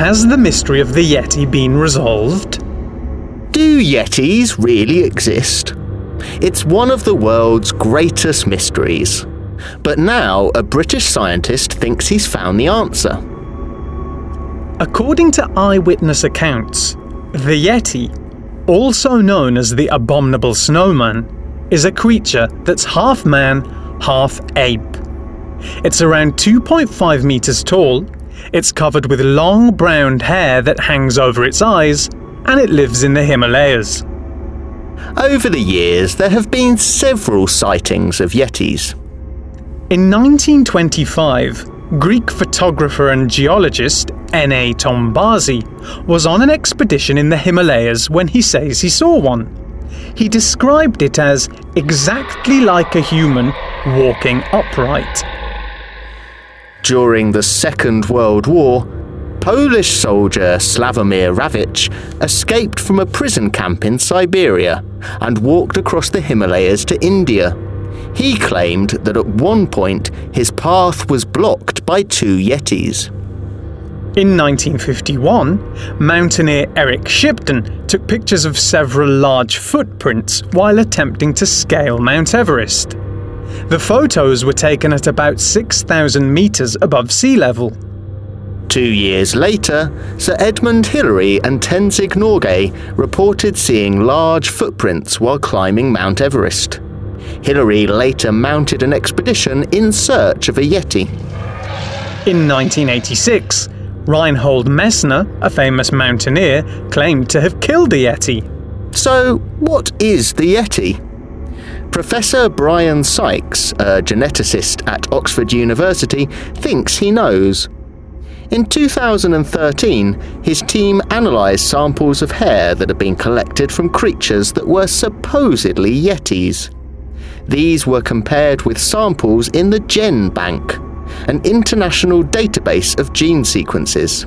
has the mystery of the Yeti been resolved? Do Yetis really exist? It's one of the world's greatest mysteries. But now a British scientist thinks he's found the answer. According to eyewitness accounts, the Yeti, also known as the Abominable Snowman, is a creature that's half man, half ape. It's around 2.5 meters tall, it's covered with long brown hair that hangs over its eyes, and it lives in the Himalayas. Over the years, there have been several sightings of Yetis. In 1925, Greek photographer and geologist N.A. Tombazi was on an expedition in the Himalayas when he says he saw one. He described it as exactly like a human walking upright. During the Second World War, Polish soldier Slavomir Rawicz escaped from a prison camp in Siberia and walked across the Himalayas to India. He claimed that at one point his path was blocked by two Yetis. In 1951, mountaineer Eric Shipton took pictures of several large footprints while attempting to scale Mount Everest. The photos were taken at about 6,000 metres above sea level. Two years later, Sir Edmund Hillary and Tenzing Norgay reported seeing large footprints while climbing Mount Everest. Hillary later mounted an expedition in search of a Yeti. In 1986, Reinhold Messner, a famous mountaineer, claimed to have killed a Yeti. So, what is the Yeti? Professor Brian Sykes, a geneticist at Oxford University, thinks he knows. In 2013, his team analysed samples of hair that had been collected from creatures that were supposedly Yetis. These were compared with samples in the GenBank, an international database of gene sequences.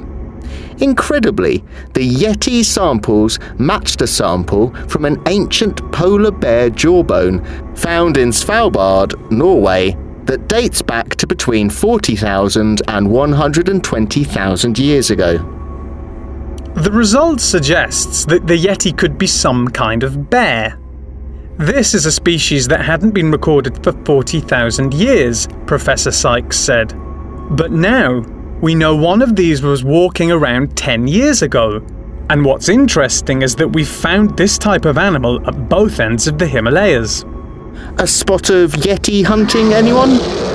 Incredibly, the Yeti samples matched a sample from an ancient polar bear jawbone found in Svalbard, Norway, that dates back to between 40,000 and 120,000 years ago. The result suggests that the Yeti could be some kind of bear. This is a species that hadn't been recorded for 40,000 years, Professor Sykes said. But now, we know one of these was walking around 10 years ago. And what's interesting is that we've found this type of animal at both ends of the Himalayas. A spot of Yeti hunting, anyone?